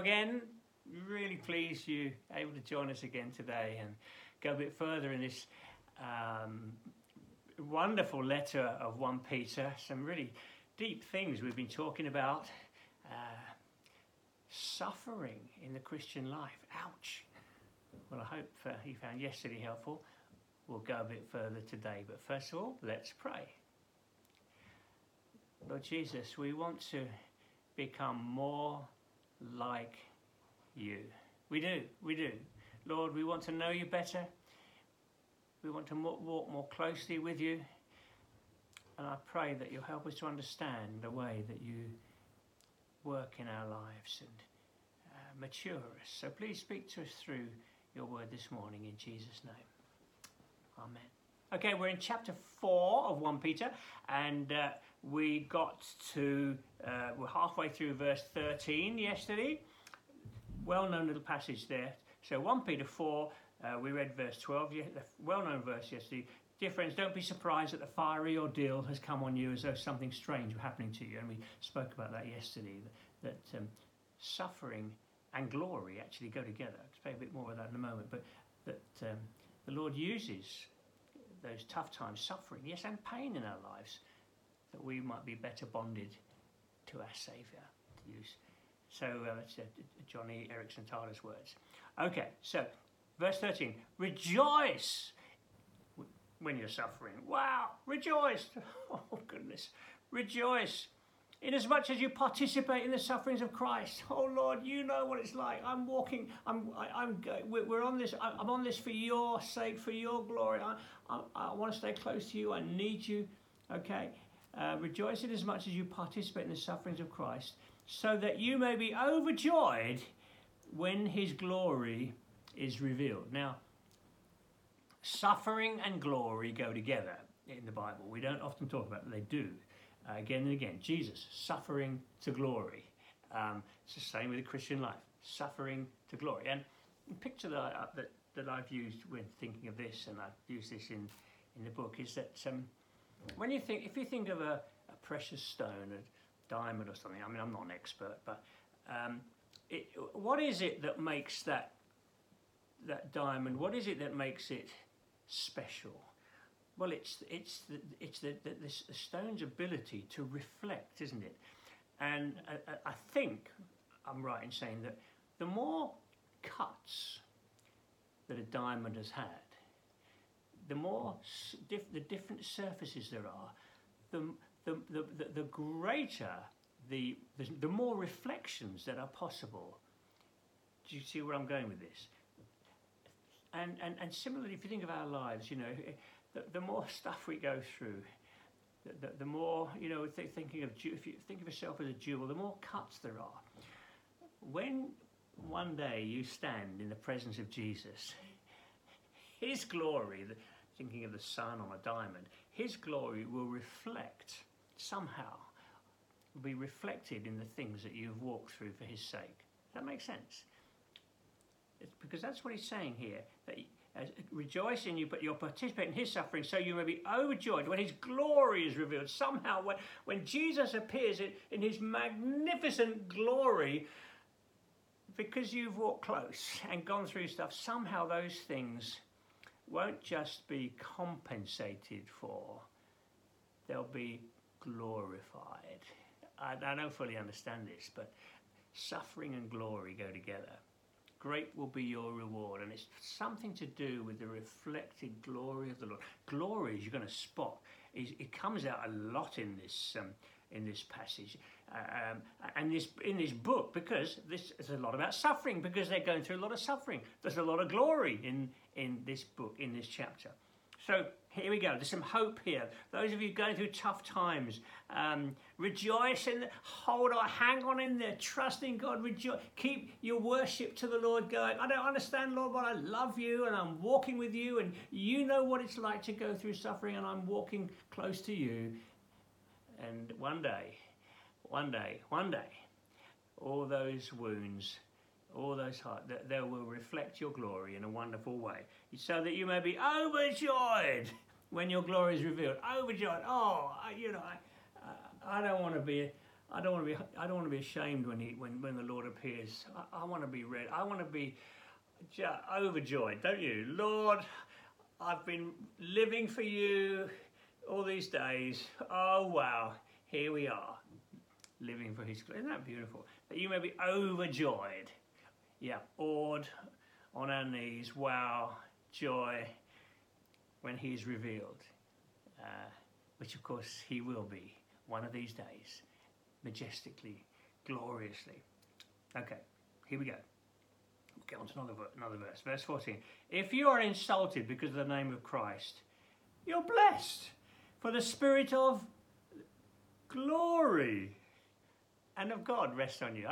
again, really pleased you able to join us again today and go a bit further in this um, wonderful letter of 1 Peter. Some really deep things we've been talking about. Uh, suffering in the Christian life. Ouch. Well, I hope uh, you found yesterday helpful. We'll go a bit further today. But first of all, let's pray. Lord Jesus, we want to become more like you. We do, we do. Lord, we want to know you better. We want to walk more closely with you. And I pray that you'll help us to understand the way that you work in our lives and uh, mature us. So please speak to us through your word this morning in Jesus' name. Amen. Okay, we're in chapter 4 of 1 Peter, and uh, we got to, uh, we're halfway through verse 13 yesterday. Well known little passage there. So 1 Peter 4, uh, we read verse 12, the well known verse yesterday. Dear friends, don't be surprised that the fiery ordeal has come on you as though something strange were happening to you. And we spoke about that yesterday, that, that um, suffering and glory actually go together. I'll explain a bit more of that in a moment. But that um, the Lord uses those tough times, suffering, yes, and pain in our lives, that we might be better bonded to our Saviour. To use so uh, it's uh, Joni Eareckson Tada's words. Okay, so verse 13: Rejoice when you're suffering. Wow, rejoice! Oh goodness, rejoice inasmuch as much as you participate in the sufferings of Christ. Oh Lord, you know what it's like. I'm walking. I'm. I, am We're on this. I'm on this for your sake, for your glory. I, I, I want to stay close to you. I need you. Okay. Uh, rejoice in as much as you participate in the sufferings of Christ, so that you may be overjoyed when His glory is revealed. Now, suffering and glory go together in the Bible. We don't often talk about it. They do uh, again and again. Jesus, suffering to glory. Um, it's the same with the Christian life, suffering to glory. And the picture that, uh, that, that I've used when thinking of this, and I've used this in, in the book, is that um, when you think, if you think of a, a, precious stone, a diamond or something, I mean, I'm not an expert, but um, it, what is it that makes that, that diamond, what is it that makes it special? Well, it's it's the, it's the, the, the stone's ability to reflect, isn't it? And I, I think I'm right in saying that the more cuts that a diamond has had, the more diff, the different surfaces there are, the, the, the, the, greater the, the, the more reflections that are possible. Do you see where I'm going with this? And, and, and similarly, if you think of our lives, you know, eh, the, the more stuff we go through, the, the, the more, you know, th- thinking of, if you think of yourself as a jewel, the more cuts there are. When one day you stand in the presence of Jesus, his glory, thinking of the sun on a diamond, his glory will reflect somehow, will be reflected in the things that you've walked through for his sake. Does that make sense? It's because that's what he's saying here. That uh, rejoice in you, but you'll participate in his suffering, so you may be overjoyed when his glory is revealed. Somehow, when, when Jesus appears in, in his magnificent glory, because you've walked close and gone through stuff, somehow those things won't just be compensated for, they'll be glorified. I, I don't fully understand this, but suffering and glory go together great will be your reward. And it's something to do with the reflected glory of the Lord. Glory, as you're going to spot, is, it comes out a lot in this um, in this passage um, and this in this book because this is a lot about suffering because they're going through a lot of suffering. There's a lot of glory in in this book in this chapter. So here we go. There's some hope here. Those of you going through tough times, um, rejoice and hold on, hang on in there, trust in God. Rejoice. Keep your worship to the Lord going. I don't understand, Lord, but I love you and I'm walking with you, and you know what it's like to go through suffering, and I'm walking close to you. And one day, one day, one day, all those wounds all those hearts, that they will reflect your glory in a wonderful way, so that you may be overjoyed when your glory is revealed. Overjoyed. Oh, I, you know, I, I don't want to be, I don't want to be. I don't want to be ashamed when he when, when the Lord appears. I, I want to be ready. I want to be overjoyed, don't you, Lord? I've been living for you all these days. Oh wow, here we are, living for His glory. Isn't that beautiful? That you may be overjoyed. Yeah, awed, on our knees. Wow, joy when He's revealed, uh, which of course He will be one of these days majestically, gloriously. Okay, here we go. We'll get on to another, another verse. Verse 14. If you are insulted because of the name of Christ, you're blessed, for the Spirit of glory and of God rests on you.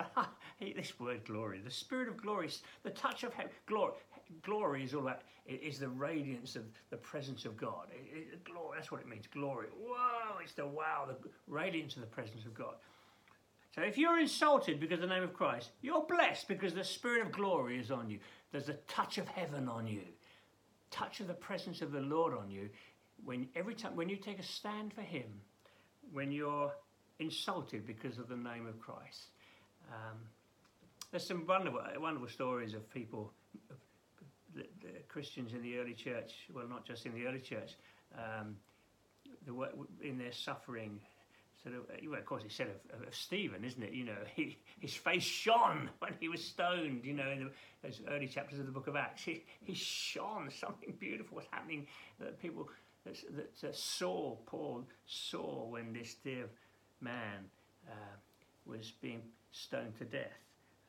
this word glory, the Spirit of glory, the touch of heaven, glory. Glory is all about, it is the radiance of the presence of God. It, it, glory, that's what it means, glory. Whoa, it's the wow, the radiance of the presence of God. So if you're insulted because of the name of Christ, you're blessed because the Spirit of glory is on you. There's a touch of heaven on you, touch of the presence of the Lord on you. When every time when you take a stand for Him, when you're insulted because of the name of Christ, um, there's some wonderful, wonderful stories of people, the, the, Christians in the early church. Well, not just in the early church, um, the, in their suffering sort of, well, of course, it's said of, of, Stephen, isn't it? You know, he, his face shone when he was stoned. You know, in the, those early chapters of the Book of Acts, he, he shone. Something beautiful was happening that people that, that uh, saw Paul saw when this dear man uh, was being stoned to death.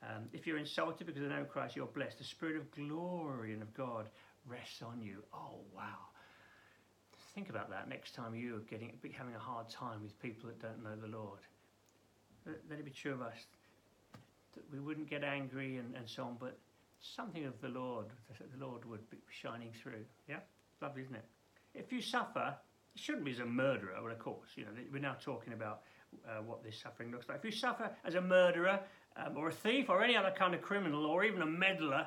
Um, if you're insulted because of of Christ, you're blessed. The Spirit of glory and of God rests on you. Oh wow! think about that next time you are getting having a hard time with people that don't know the Lord. Let it be true of us that we wouldn't get angry and, and so on, but something of the Lord, the Lord would be shining through. Yeah, lovely, isn't it? If you suffer, it shouldn't be as a murderer, but of course, you know, we're now talking about uh, what this suffering looks like. If you suffer as a murderer um, or a thief or any other kind of criminal or even a meddler,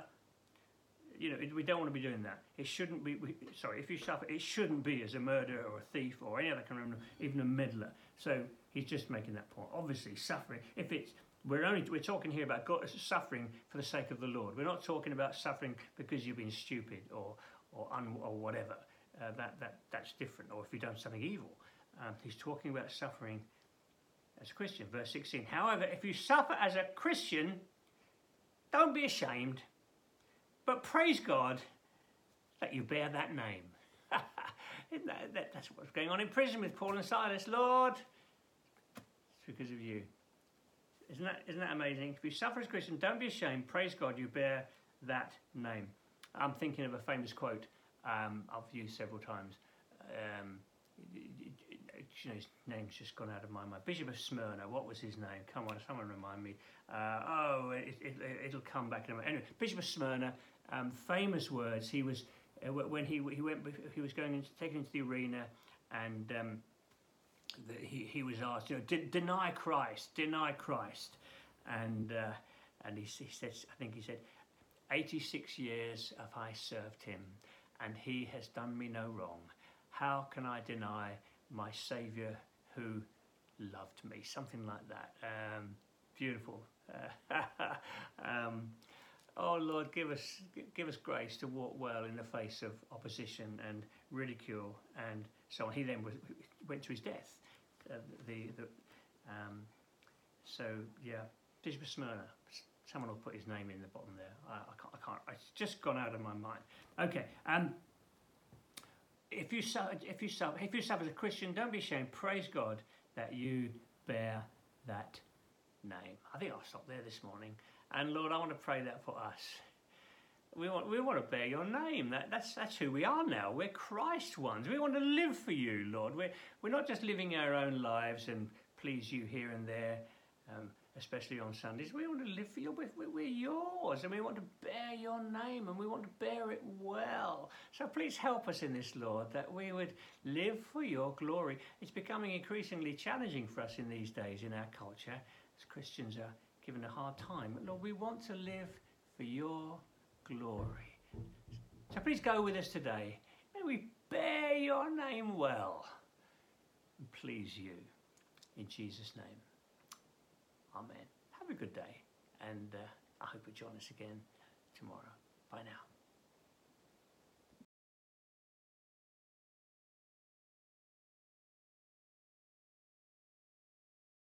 you know, we don't want to be doing that. It shouldn't be. We, sorry, if you suffer, it shouldn't be as a murderer or a thief or any other kind of even a meddler. So he's just making that point. Obviously, suffering. If it's we're only we're talking here about God, suffering for the sake of the Lord. We're not talking about suffering because you've been stupid or or un, or whatever. Uh, that that that's different. Or if you've done something evil. Um, he's talking about suffering as a Christian. Verse 16. However, if you suffer as a Christian, don't be ashamed but praise God that you bear that name. that, that, that's what's going on in prison with Paul and Silas. Lord, it's because of you. Isn't that, isn't that amazing? If you suffer as a Christian, don't be ashamed. Praise God, you bear that name. I'm thinking of a famous quote um, I've used several times. Um, you know, his name's just gone out of my mind. Bishop of Smyrna, what was his name? Come on, someone remind me. Uh, oh, it, will it, come back in a minute. Anyway, Bishop of Smyrna, um, famous words. He was uh, when he he went he was going into taken into the arena, and um, the, he he was asked, you know, de- deny Christ, deny Christ, and uh, and he, he says, I think he said, eighty six years have I served him, and he has done me no wrong. How can I deny my Saviour who loved me? Something like that. Um, beautiful. um, Oh Lord, give us give us grace to walk well in the face of opposition and ridicule and so on. He then was, went to his death. Uh, the, the um, so yeah, Bishop Smyrna. Someone will put his name in the bottom there. I, I, can't, I can't. It's just gone out of my mind. Okay. Um, if you suffer, if you suffer, if you suffer as a Christian, don't be ashamed. Praise God that you bear that name. I think I'll stop there this morning. And Lord, I want to pray that for us. We want, we want to bear your name. That, that's, that's who we are now. We're Christ ones. We want to live for you, Lord. We're, we're not just living our own lives and please you here and there, um, especially on Sundays. We want to live for you. We're, we're yours and we want to bear your name and we want to bear it well. So please help us in this, Lord, that we would live for your glory. It's becoming increasingly challenging for us in these days in our culture as Christians are given a hard time. Lord, we want to live for your glory. So please go with us today. May we bear your name well and please you. In Jesus' name, Amen. Have a good day, and uh, I hope you join us again tomorrow. Bye now.